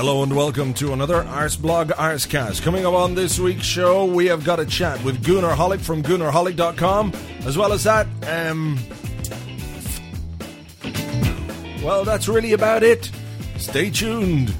Hello and welcome to another Arseblog Arsecast. Coming up on this week's show, we have got a chat with Goonerholic from Goonerholic.com. As well as that, um, well, that's really about it. Stay tuned.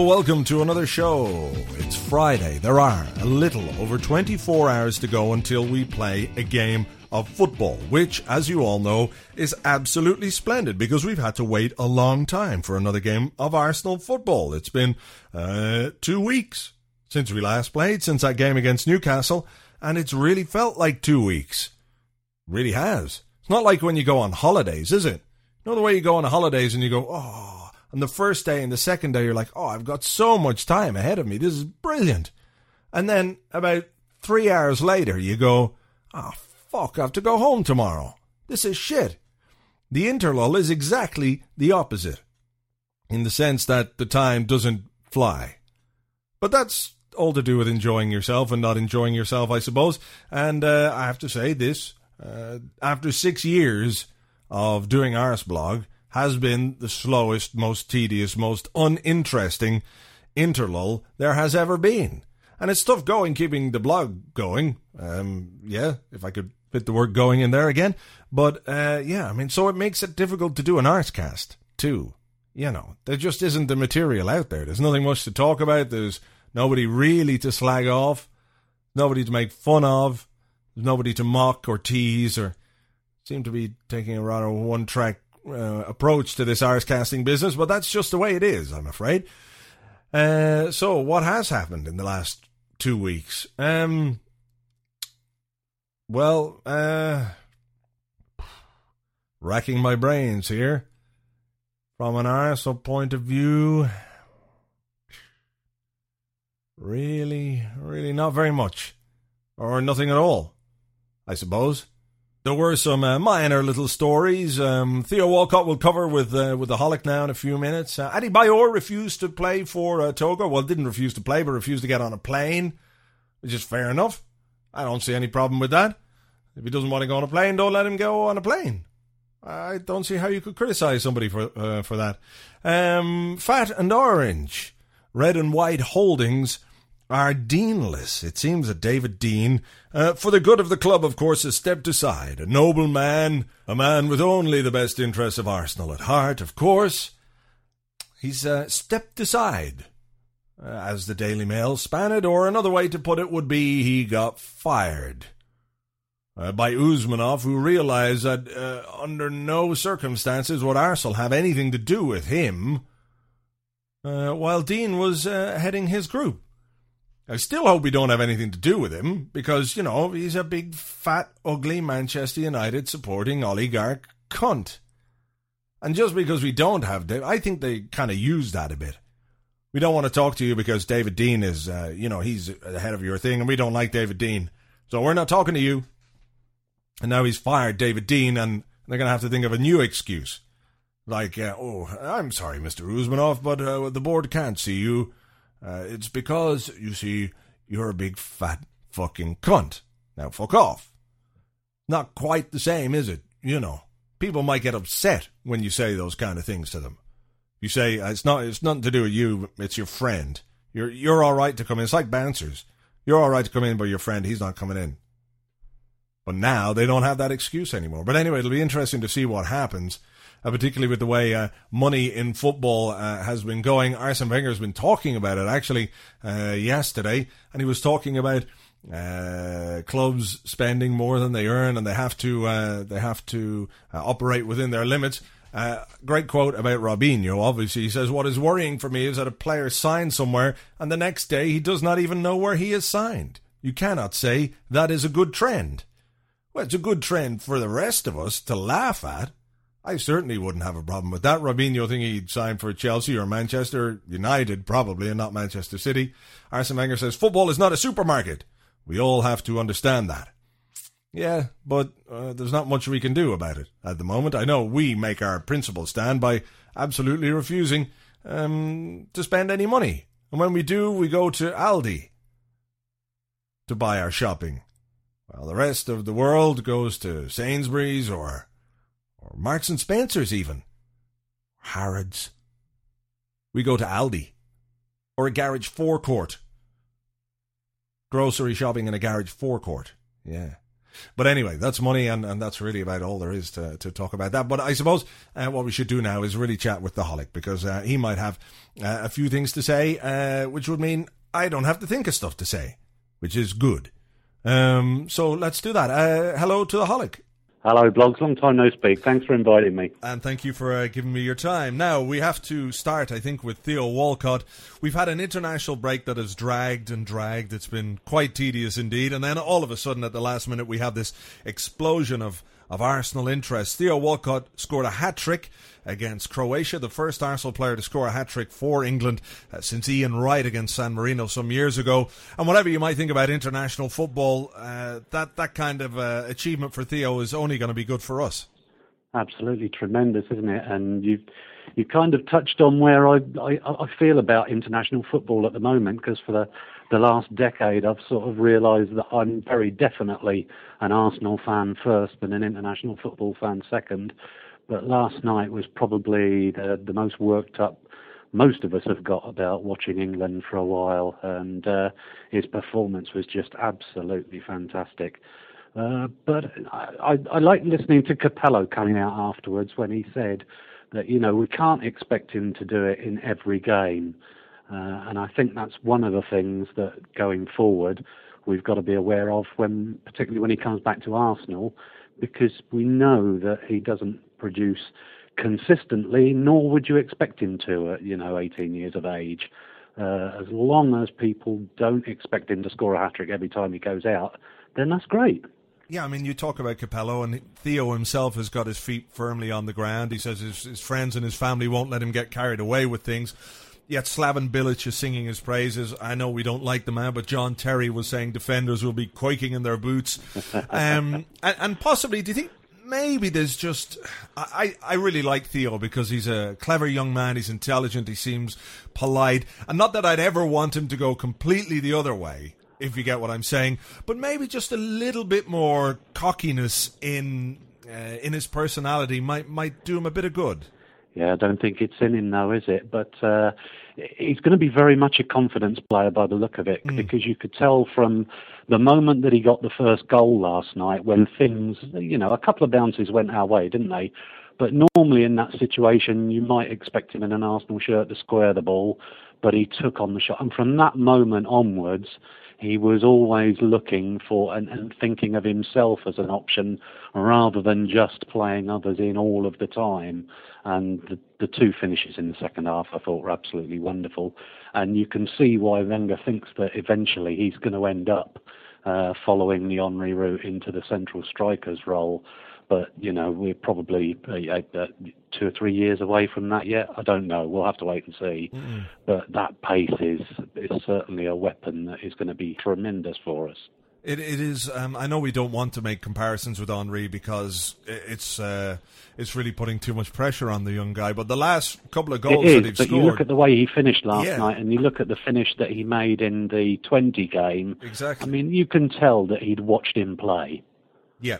Welcome to another show. It's Friday. There are a little over 24 hours to go until we play a game of football, which, as you all know, is absolutely splendid because we've had to wait a long time for another game of Arsenal football. It's been uh, two weeks since we last played, since that game against Newcastle, and it's really felt like two weeks. really has. It's not like when you go on holidays, is it? You know the way you go on holidays and you go, oh, and the first day and the second day, you're like, oh, I've got so much time ahead of me. This is brilliant. And then about three hours later, you go, oh, fuck, I have to go home tomorrow. This is shit. The interlull is exactly the opposite in the sense that the time doesn't fly. But that's all to do with enjoying yourself and not enjoying yourself, I suppose. And uh, I have to say this uh, after six years of doing Arseblog, has been the slowest, most tedious, most uninteresting interlull there has ever been. And it's tough going keeping the blog going. Um, yeah, if I could fit the word going in there again. But uh, yeah, I mean, so it makes it difficult to do an Arsecast too. You know, there just isn't the material out there. There's nothing much to talk about. There's nobody really to slag off, nobody to make fun of, there's nobody to mock or tease or seem to be taking a rather one track uh, approach to this Arsecasting business, but that's just the way it is, I'm afraid. Uh, so, what has happened in the last two weeks? Um, well, uh, racking my brains here. From an Arsenal point of view, really, really not very much. Or nothing at all, I suppose. There were some uh, minor little stories. Um, Theo Walcott will cover with uh, with the Holic now in a few minutes. Uh, Adebayor refused to play for uh, Togo. Well, didn't refuse to play, but refused to get on a plane, which is fair enough. I don't see any problem with that. If he doesn't want to go on a plane, don't let him go on a plane. I don't see how you could criticise somebody for uh, for that. Um, Fat and Orange, Red and White Holdings are Deinless. It seems that David Dein, uh, for the good of the club, of course, has stepped aside. A noble man, a man with only the best interests of Arsenal at heart, of course. He's uh, stepped aside, uh, as the Daily Mail span it, or another way to put it would be he got fired. Uh, by Usmanov, who realized that uh, under no circumstances would Arsenal have anything to do with him, uh, while Dein was heading his group. I still hope we don't have anything to do with him because, you know, he's a big, fat, ugly Manchester United supporting oligarch cunt. And just because we don't have Dave, I think they kind of use that a bit. We don't want to talk to you because David Dein is, uh, you know, he's ahead of your thing and we don't like David Dein. So we're not talking to you. And now he's fired David Dein and they're going to have to think of a new excuse. Like, uh, oh, I'm sorry, Mr. Usmanov, but uh, the board can't see you uh, it's because, you see, you're a big fat fucking cunt. Now fuck off. Not quite the same, is it? You know, people might get upset when you say those kind of things to them. You say uh, it's not it's nothing to do with you, it's your friend. You're you're all right to come in. It's like bouncers. You're all right to come in, but your friend he's not coming in. But now they don't have that excuse anymore. But anyway, it'll be interesting to see what happens. Uh, particularly with the way uh, money in football uh, has been going. Arsene Wenger has been talking about it actually uh, yesterday, and he was talking about uh, clubs spending more than they earn, and they have to uh, they have to operate within their limits. great quote about Robinho. Obviously, he says, "What is worrying for me is that a player signs somewhere, and the next day he does not even know where he is signed. You cannot say that is a good trend." Well, it's a good trend for the rest of us to laugh at. I certainly wouldn't have a problem with that. Robinho think he'd sign for Chelsea or Manchester United, probably, and not Manchester City. Arsene Wenger says football is not a supermarket. We all have to understand that. Yeah, but uh, there's not much we can do about it at the moment. I know we make our principle stand by absolutely refusing um, to spend any money. And when we do, we go to Aldi to buy our shopping. While the rest of the world goes to Sainsbury's or or Marks and Spencer's even, Harrods. We go to Aldi or a garage forecourt. Grocery shopping in a garage forecourt. Yeah. But anyway, that's money, and, and that's really about all there is to, to talk about that. But I suppose uh, what we should do now is really chat with the Holic because uh, he might have uh, a few things to say, uh, which would mean I don't have to think of stuff to say, which is good. Um, so let's do that. Uh, hello to the Holic. Hello, blogs. Long time no speak. Thanks for inviting me. And thank you for uh, giving me your time. Now, we have to start, I think, with Theo Walcott. We've had an international break that has dragged and dragged. It's been quite tedious indeed. And then all of a sudden, at the last minute, we have this explosion of of Arsenal interest. Theo Walcott scored a hat trick against Croatia, the first Arsenal player to score a hat trick for England uh, since Ian Wright against San Marino some years ago. And whatever you might think about international football, uh, that that kind of uh, achievement for Theo is only going to be good for us. Absolutely tremendous, isn't it? And you've you kind of touched on where I, I, I feel about international football at the moment because for the the last decade, I've sort of realised that I'm very definitely an Arsenal fan first and an international football fan second. But last night was probably the, the most worked up most of us have got about watching England for a while, and uh, his performance was just absolutely fantastic. Uh, but I, I, I like listening to Capello coming out afterwards when he said that you know we can't expect him to do it in every game. Uh, and I think that's one of the things that going forward we've got to be aware of when, particularly when he comes back to Arsenal, because we know that he doesn't produce consistently, nor would you expect him to at you know 18 years of age. Uh, as long as people don't expect him to score a hat trick every time he goes out, then that's great. Yeah, I mean, you talk about Capello, and Theo himself has got his feet firmly on the ground. He says his, his friends and his family won't let him get carried away with things. Yet Slaven Bilic is singing his praises. I know we don't like the man, but John Terry was saying defenders will be quaking in their boots. Um, and, and, possibly, do you think maybe there's just. I, I really like Theo because he's a clever young man. He's intelligent. He seems polite. And not that I'd ever want him to go completely the other way, if you get what I'm saying, but maybe just a little bit more cockiness in. Uh, in his personality might might do him a bit of good. Yeah, I don't think it's in him now, is it? But uh, he's going to be very much a confidence player by the look of it, mm. because you could tell from the moment that he got the first goal last night when things, you know, a couple of bounces went our way, didn't they? But normally in that situation, you might expect him in an Arsenal shirt to square the ball, but he took on the shot. And from that moment onwards, he was always looking for and, and thinking of himself as an option rather than just playing others in all of the time. And the, the two finishes in the second half I thought were absolutely wonderful. And you can see why Wenger thinks that eventually he's going to end up uh, following the Henry route into the central striker's role but you know we're probably uh, uh, two or three years away from that yet. I don't know. We'll have to wait and see. mm But that pace is is certainly a weapon that is going to be tremendous for us. It it is. Um, I know we don't want to make comparisons with Henry because it's uh, it's really putting too much pressure on the young guy. But the last couple of goals is, that he but scored, you look at the way he finished last yeah. night, and you look at the finish that he made in the Twente game. Exactly. I mean, you can tell that he'd watched him play. Yeah,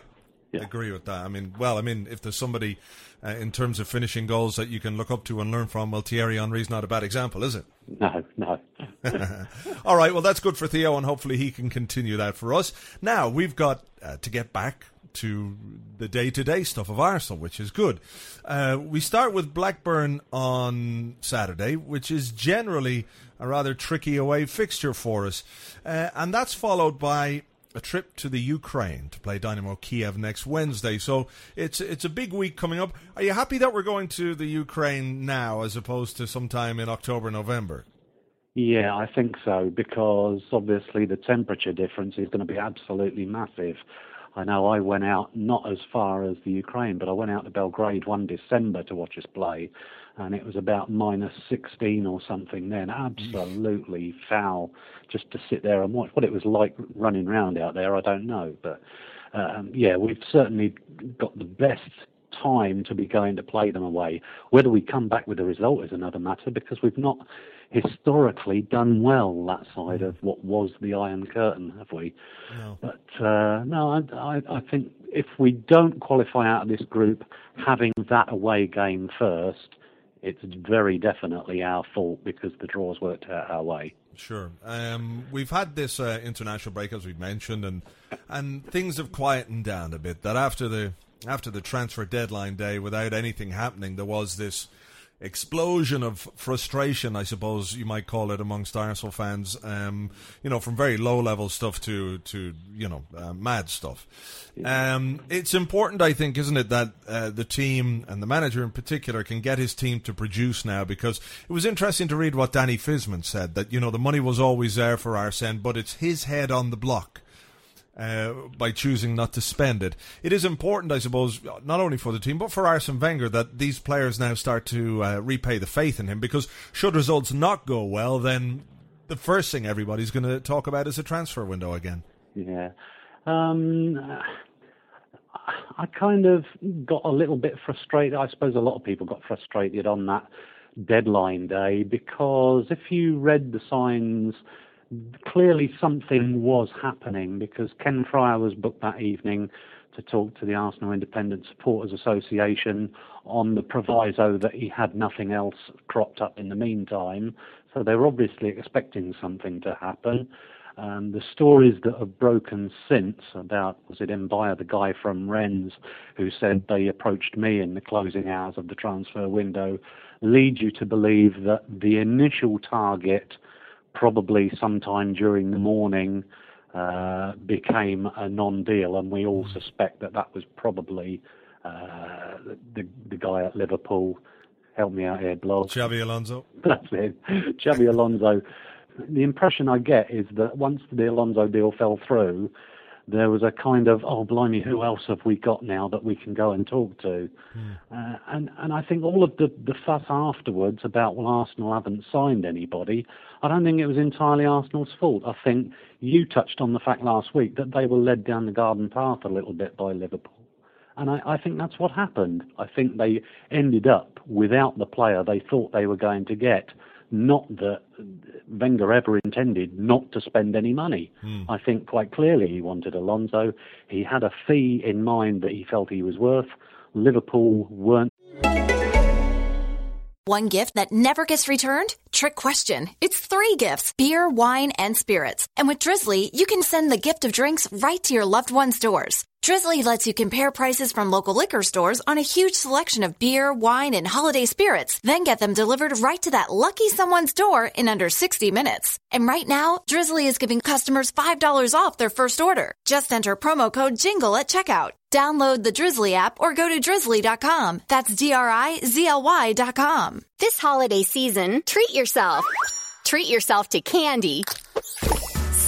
yeah. agree with that. I mean, well, I mean, if there's somebody uh, in terms of finishing goals that you can look up to and learn from, well, Thierry Henry's not a bad example, is it? No, no, All right, well, that's good for Theo, and hopefully he can continue that for us. Now, we've got uh, to get back to the day to day stuff of Arsenal, which is good. Uh, we start with Blackburn on Saturday, which is generally a rather tricky away fixture for us. Uh, and that's followed by a trip to the Ukraine to play Dynamo Kiev next Wednesday. So it's it's a big week coming up. Are you happy that we're going to the Ukraine now as opposed to sometime in October, November? Yeah, I think so because obviously the temperature difference is going to be absolutely massive. I know I went out not as far as the Ukraine, but I went out to Belgrade one December to watch us play, and it was about minus 16 or something then. Absolutely foul just to sit there and watch. What it was like running around out there, I don't know. But um, yeah, we've certainly got the best time to be going to play them away. Whether we come back with a result is another matter because we've not historically done well that side of what was the Iron Curtain, have we? No. But uh, no, I, I, I think if we don't qualify out of this group having that away game first, it's very definitely our fault because the draws worked out our way. Sure. Um, we've had this uh, international break, as we've mentioned, and and things have quietened down a bit. That after the after the transfer deadline day, without anything happening, there was this explosion of frustration, I suppose you might call it, amongst Arsenal fans. Um, you know, from very low level stuff to to you know uh, mad stuff. Um, it's important, I think, isn't it, that uh, the team and the manager in particular can get his team to produce now because it was interesting to read what Danny Fiszman said that you know the money was always there for Arsene, but it's his head on the block uh, by choosing not to spend it. It is important, I suppose, not only for the team but for Arsene Wenger that these players now start to uh, repay the faith in him. Because should results not go well, then the first thing everybody's going to talk about is a transfer window again. Yeah. Um, I kind of got a little bit frustrated. I suppose a lot of people got frustrated on that deadline day because if you read the signs clearly something was happening because Ken Friar was booked that evening to talk to the Arsenal Independent Supporters Association on the proviso that he had nothing else cropped up in the meantime. So they were obviously expecting something to happen. Um, the stories that have broken since about, was it Mbia, the guy from Rennes, who said they approached me in the closing hours of the transfer window, lead you to believe that the initial target probably sometime during the morning uh, became a non-deal, and we all suspect that that was probably uh, the the guy at Liverpool. Help me out here, blog. Xabi Alonso. That's it, Xabi Alonso. The impression I get is that once the Alonso deal fell through, there was a kind of oh blimey who else have we got now that we can go and talk to? Mm. uh, and and I think all of the the fuss afterwards about well Arsenal haven't signed anybody I don't think it was entirely Arsenal's fault. I think you touched on the fact last week that they were led down the garden path a little bit by Liverpool. And I, I think that's what happened. I think they ended up without the player they thought they were going to get not that Wenger ever intended not to spend any money. Mm. I think quite clearly he wanted Alonso. He had a fee in mind that he felt he was worth. Liverpool weren't. One gift that never gets returned? Trick question. It's three gifts beer, wine, and spirits. And with Drizzly, you can send the gift of drinks right to your loved one's doors. Drizzly lets you compare prices from local liquor stores on a huge selection of beer, wine, and holiday spirits, then get them delivered right to that lucky someone's door in under 60 minutes. And right now, Drizzly is giving customers $5 off their first order. Just enter promo code JINGLE at checkout. Download the Drizzly app or go to drizzly.com. That's D R I Z L Y.com. This holiday season, treat yourself. Treat yourself to candy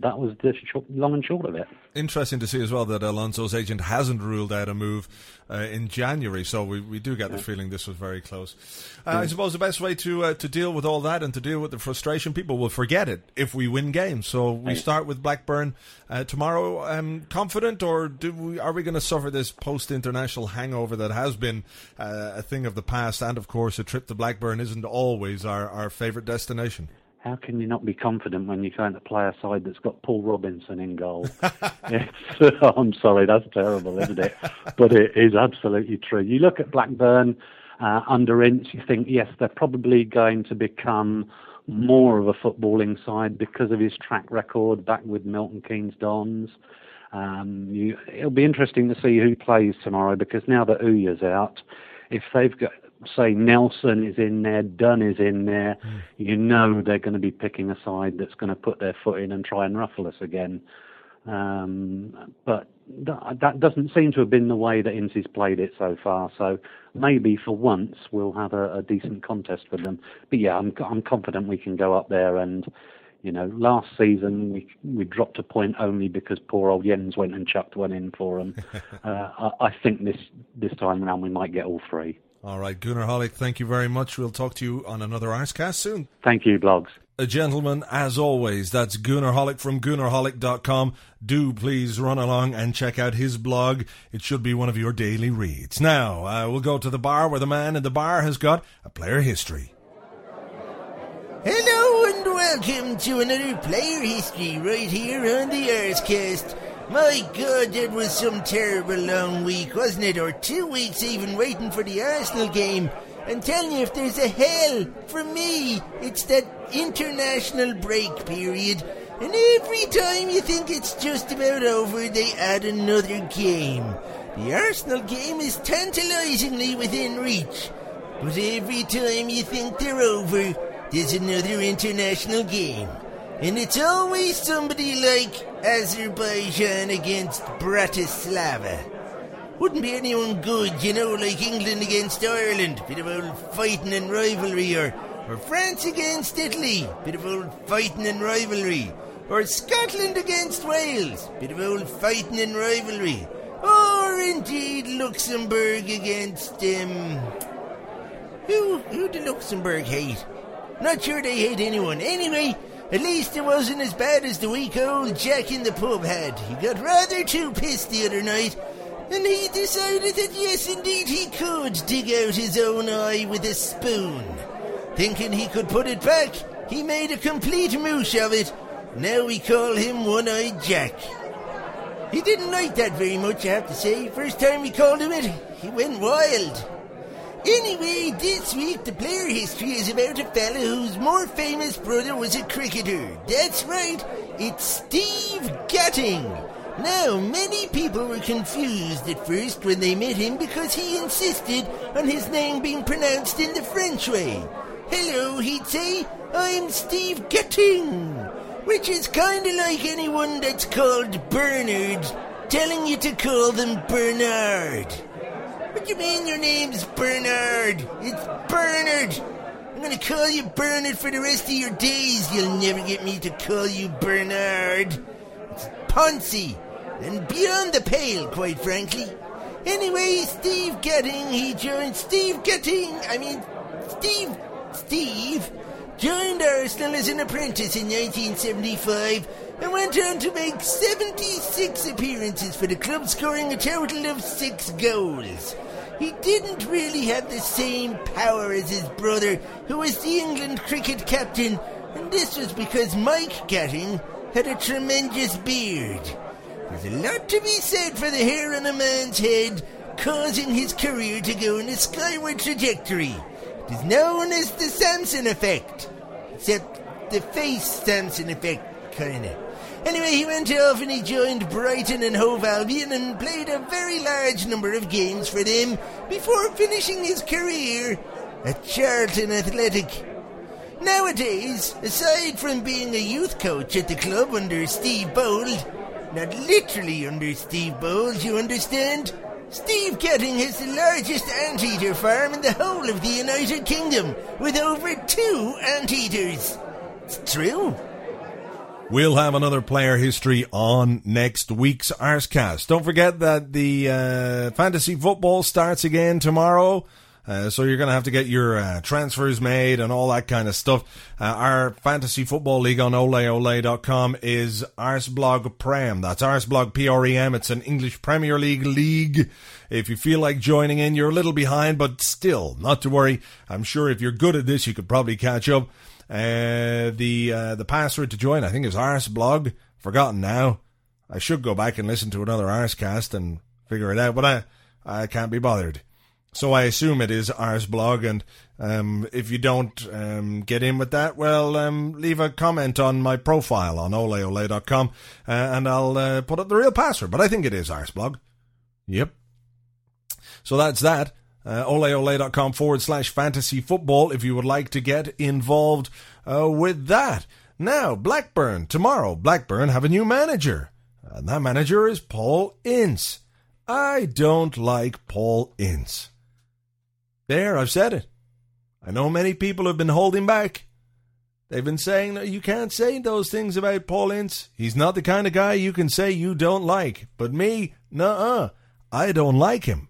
That was the sh- long and short of it. Interesting to see as well that Alonso's agent hasn't ruled out a move uh, in January, so we, we do get the feeling this was very close. Uh, I suppose the best way to uh, to deal with all that and to deal with the frustration, people will forget it if we win games. So we start with Blackburn uh, tomorrow. Um, confident, or do we, are we going to suffer this post international hangover that has been uh, a thing of the past? And of course, a trip to Blackburn isn't always our, our favourite destination how can you not be confident when you're going to play a side that's got Paul Robinson in goal? I'm sorry, that's terrible, isn't it? But it is absolutely true. You look at Blackburn uh, under Ince, you think, yes, they're probably going to become more of a footballing side because of his track record back with Milton Keynes Dons. Um, you, it'll be interesting to see who plays tomorrow because now that Ouye's out, if they've got say Nelsen is in there, Dunn is in there, mm. you know they're going to be picking a side that's going to put their foot in and try and ruffle us again. Um, but th- that doesn't seem to have been the way that Ince's played it so far. So maybe for once we'll have a, a decent contest for them. But yeah, I'm, I'm confident we can go up there and you know, last season we we dropped a point only because poor old Jens went and chucked one in for them. uh, I, I, think this this time around we might get all three. All right, Goonerholic, thank you very much. We'll talk to you on another Arsecast soon. Thank you, blogs. A gentleman, as always, that's Goonerholic from Goonerholic.com. Do please run along and check out his blog. It should be one of your daily reads. Now, uh, we'll go to the bar where the man in the bar has got a player history. Hello and welcome to another player history right here on the Arsecast. My God, it was some terrible long week, wasn't it? Or two weeks even waiting for the Arsenal game. And tell you if there's a hell for me, it's that international break period. And every time you think it's just about over, they add another game. The Arsenal game is tantalizingly within reach. But every time you think they're over, there's another international game. And it's always somebody like Azerbaijan against Bratislava. Wouldn't be anyone good, you know, like England against Ireland, bit of old fighting and rivalry, or, or France against Italy, bit of old fighting and rivalry, or Scotland against Wales, bit of old fighting and rivalry, or indeed Luxembourg against, um, who, who do Luxembourg hate? Not sure they hate anyone. Anyway, at least it wasn't as bad as the week old Jack in the pub had. He got rather too pissed the other night, and he decided that yes, indeed, he could dig out his own eye with a spoon. Thinking he could put it back, he made a complete moosh of it. Now we call him One Eyed Jack. He didn't like that very much, I have to say. First time we called him it, he went wild. Anyway, this week the player history is about a fella whose more famous brother was a cricketer. That's right, it's Steve Gatting. Now, many people were confused at first when they met him because he insisted on his name being pronounced in the French way. Hello, he'd say, I'm Steve Gatting, which is kinda like anyone that's called Bernard telling you to call them Bernard. What do you mean your name's Bernard? It's Bernard! I'm gonna call you Bernard for the rest of your days. You'll never get me to call you Bernard. It's Poncy, and beyond the pale, quite frankly. Anyway, Steve Getting, he joined Steve Getting, I mean, Steve, Steve, joined Arsenal as an apprentice in 1975 and went on to make 76 appearances for the club, scoring a total of six goals. He didn't really have the same power as his brother, who was the England cricket captain, and this was because Mike Gatting had a tremendous beard. There's a lot to be said for the hair on a man's head, causing his career to go in a skyward trajectory. It is known as the Samson effect. Except the face Samson effect, kinda. Anyway, he went off and he joined Brighton and Hove Albion and played a very large number of games for them before finishing his career at Charlton Athletic. Nowadays, aside from being a youth coach at the club under Steve Bould, not literally under Steve Bould, you understand? Steve Getting has the largest anteater farm in the whole of the United Kingdom, with over two anteaters. It's true. We'll have another player history on next week's Arsecast. Don't forget that the uh, fantasy football starts again tomorrow. Uh, so you're going to have to get your uh, transfers made and all that kind of stuff. Uh, our fantasy football league on oleole.com is Arseblog Prem. That's Arseblog P-R-E-M. It's an English Premier League league. If you feel like joining in, you're a little behind, but still, not to worry. I'm sure if you're good at this, you could probably catch up. Uh, the uh, the password to join, I think, is Arseblog. Forgotten now. I should go back and listen to another Arsecast and figure it out, but I I can't be bothered. So I assume it is Arseblog, and um, if you don't um, get in with that, well, um, leave a comment on my profile on oleole.com, uh, and I'll uh, put up the real password. But I think it is Arseblog. Yep. So that's that. Uh, oleole.com forward slash fantasy football if you would like to get involved uh, with that. Now, Blackburn. Tomorrow, Blackburn have a new manager. And that manager is Paul Ince. I don't like Paul Ince. There, I've said it. I know many people have been holding back. They've been saying that you can't say those things about Paul Ince. He's not the kind of guy you can say you don't like. But me, nuh-uh. I don't like him.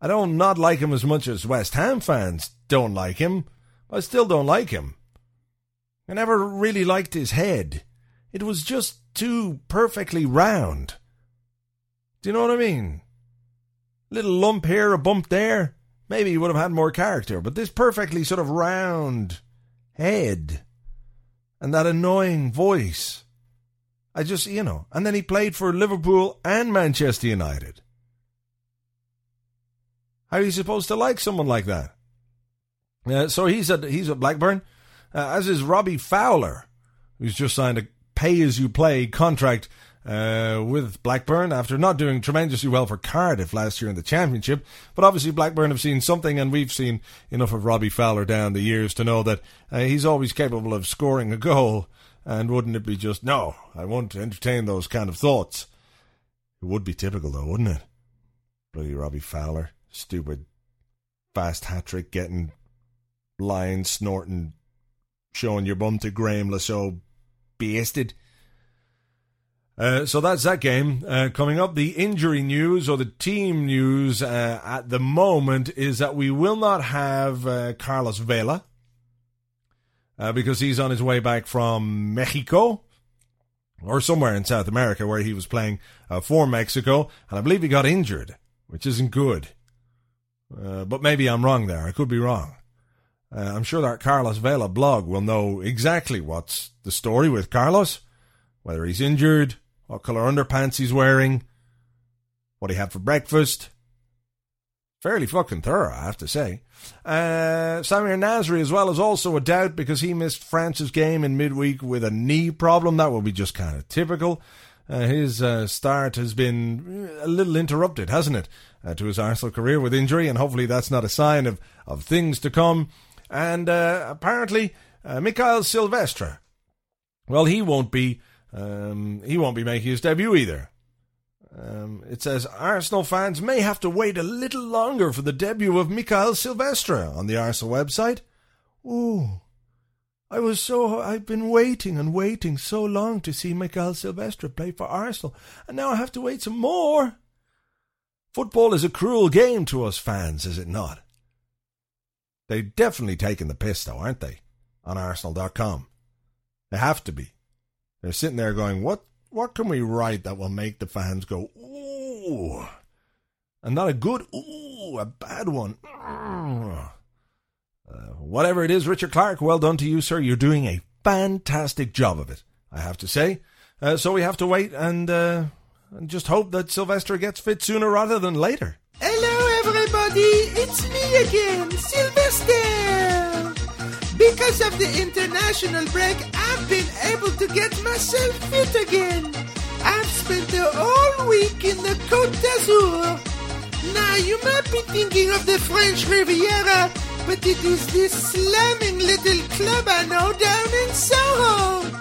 I don't not like him as much as West Ham fans don't like him. I still don't like him. I never really liked his head. It was just too perfectly round. Do you know what I mean? Little lump here, a bump there. Maybe he would have had more character, but this perfectly sort of round head and that annoying voice. I just, you know, and then he played for Liverpool and Manchester United. How are you supposed to like someone like that? Uh, so he's at he's at Blackburn, uh, as is Robbie Fowler, who's just signed a pay-as-you-play contract uh, with Blackburn after not doing tremendously well for Cardiff last year in the Championship. But obviously, Blackburn have seen something, and we've seen enough of Robbie Fowler down the years to know that uh, he's always capable of scoring a goal. And wouldn't it be just, no, I won't entertain those kind of thoughts. It would be typical, though, wouldn't it? Bloody Robbie Fowler. Stupid fast hat trick getting lying, snorting, showing your bum to Graeme Le Saux basted. Uh, so that's that game. Uh, coming up, the injury news or the team news uh, at the moment is that we will not have uh, Carlos Vela uh, because he's on his way back from Mexico or somewhere in South America where he was playing for Mexico, and I believe he got injured, which isn't good. But maybe I'm wrong there. I could be wrong. I'm sure that Carlos Vela blog will know exactly what's the story with Carlos, whether he's injured what colour underpants he's wearing, what he had for breakfast. Fairly fucking thorough, I have to say. Uh, Samir Nasri as well is also a doubt because he missed France's game in midweek with a knee problem. That will be just kind of typical. Uh, his uh, start has been a little interrupted, hasn't it, uh, to his Arsenal career with injury, and hopefully that's not a sign of, of things to come. And uh, apparently, uh, Mikael Silvestre, well, he won't be um, he won't be making his debut either. Um, it says Arsenal fans may have to wait a little longer for the debut of Mikael Silvestre on the Arsenal website. Ooh, I was so I've been waiting and waiting so long to see Mikael Silvestre play for Arsenal, and now I have to wait some more. Football is a cruel game to us fans, is it not? They're definitely taking the piss, though, aren't they? On Arsenal.com. They have to be. They're sitting there going, "What? What can we write that will make the fans go ooh?" And not a good ooh, a bad one. Uh, whatever it is, Richard Clarke, well done to you, sir. You're doing a fantastic job of it, I have to say. Uh, so we have to wait and, uh, and just hope that Silvestre gets fit sooner rather than later. Hello, everybody. It's me again, Silvestre. Because of the international break, I've been able to get myself fit again. I've spent the whole week in the Côte d'Azur. Now, you might be thinking of the French Riviera, but it is this slamming little club I know down in Soho.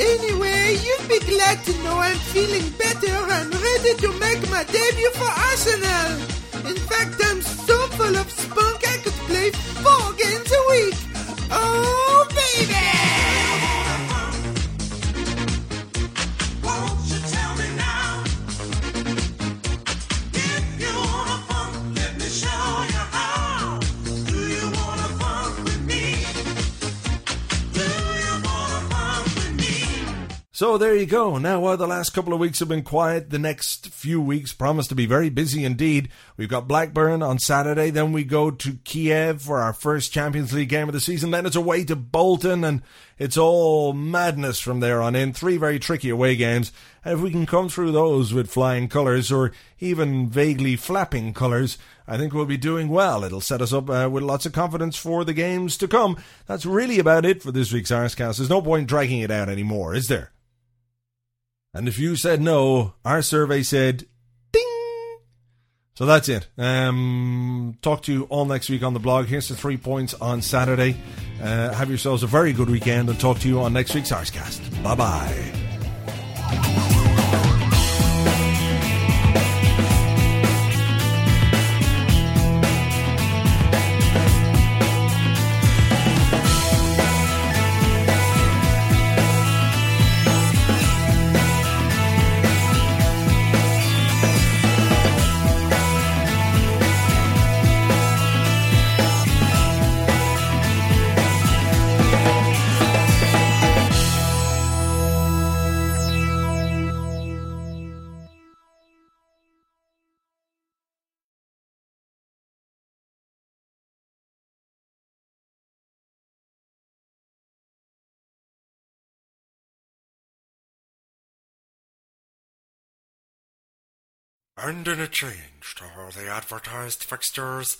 Anyway, you'll be glad to know I'm feeling better and ready to make my debut for Arsenal. In fact, I'm so full of spunk I could play four games a week. So there you go. Now, while the last couple of weeks have been quiet, the next few weeks promise to be very busy indeed. We've got Blackburn on Saturday, then we go to Kiev for our first Champions League game of the season, then it's away to Bolton, and it's all madness from there on in. Three very tricky away games. And if we can come through those with flying colours, or even vaguely flapping colours, I think we'll be doing well. It'll set us up uh, with lots of confidence for the games to come. That's really about it for this week's Arscast. There's no point dragging it out anymore, is there? And if you said no, our survey said ding. So that's it. Um, talk to you all next week on the blog. Here's the three points on Saturday. Uh, have yourselves a very good weekend and talk to you on next week's Arsecast. Bye bye. And in a change to all the advertised fixtures,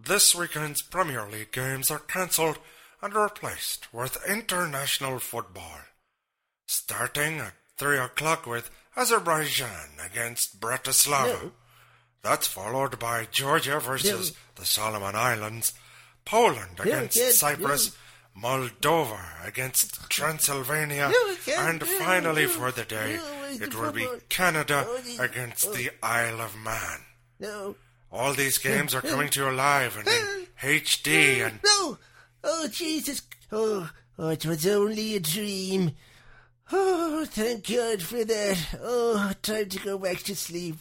this weekend's Premier League games are cancelled and replaced with international football. Starting at 3 o'clock with Azerbaijan against Bratislava. No. That's followed by Georgia versus the Solomon Islands, Poland against can't, Cyprus, Moldova against Transylvania, No, and finally no, for the day, no, it will be. Canada Oh, against oh. the Isle of Man. No. All these games are coming to you live and in HD and No! Oh, Jesus. Oh, oh, it was only a dream. Oh, thank God for that. Oh, time to go back to sleep.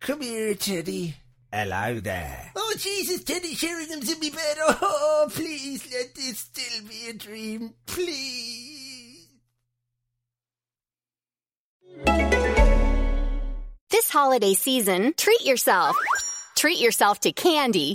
Come here, Teddy. Hello there. Oh, Jesus, Teddy Sheringham's in me bed. Oh, please let this still be a dream. Please. This holiday season, treat yourself. Treat yourself to candy.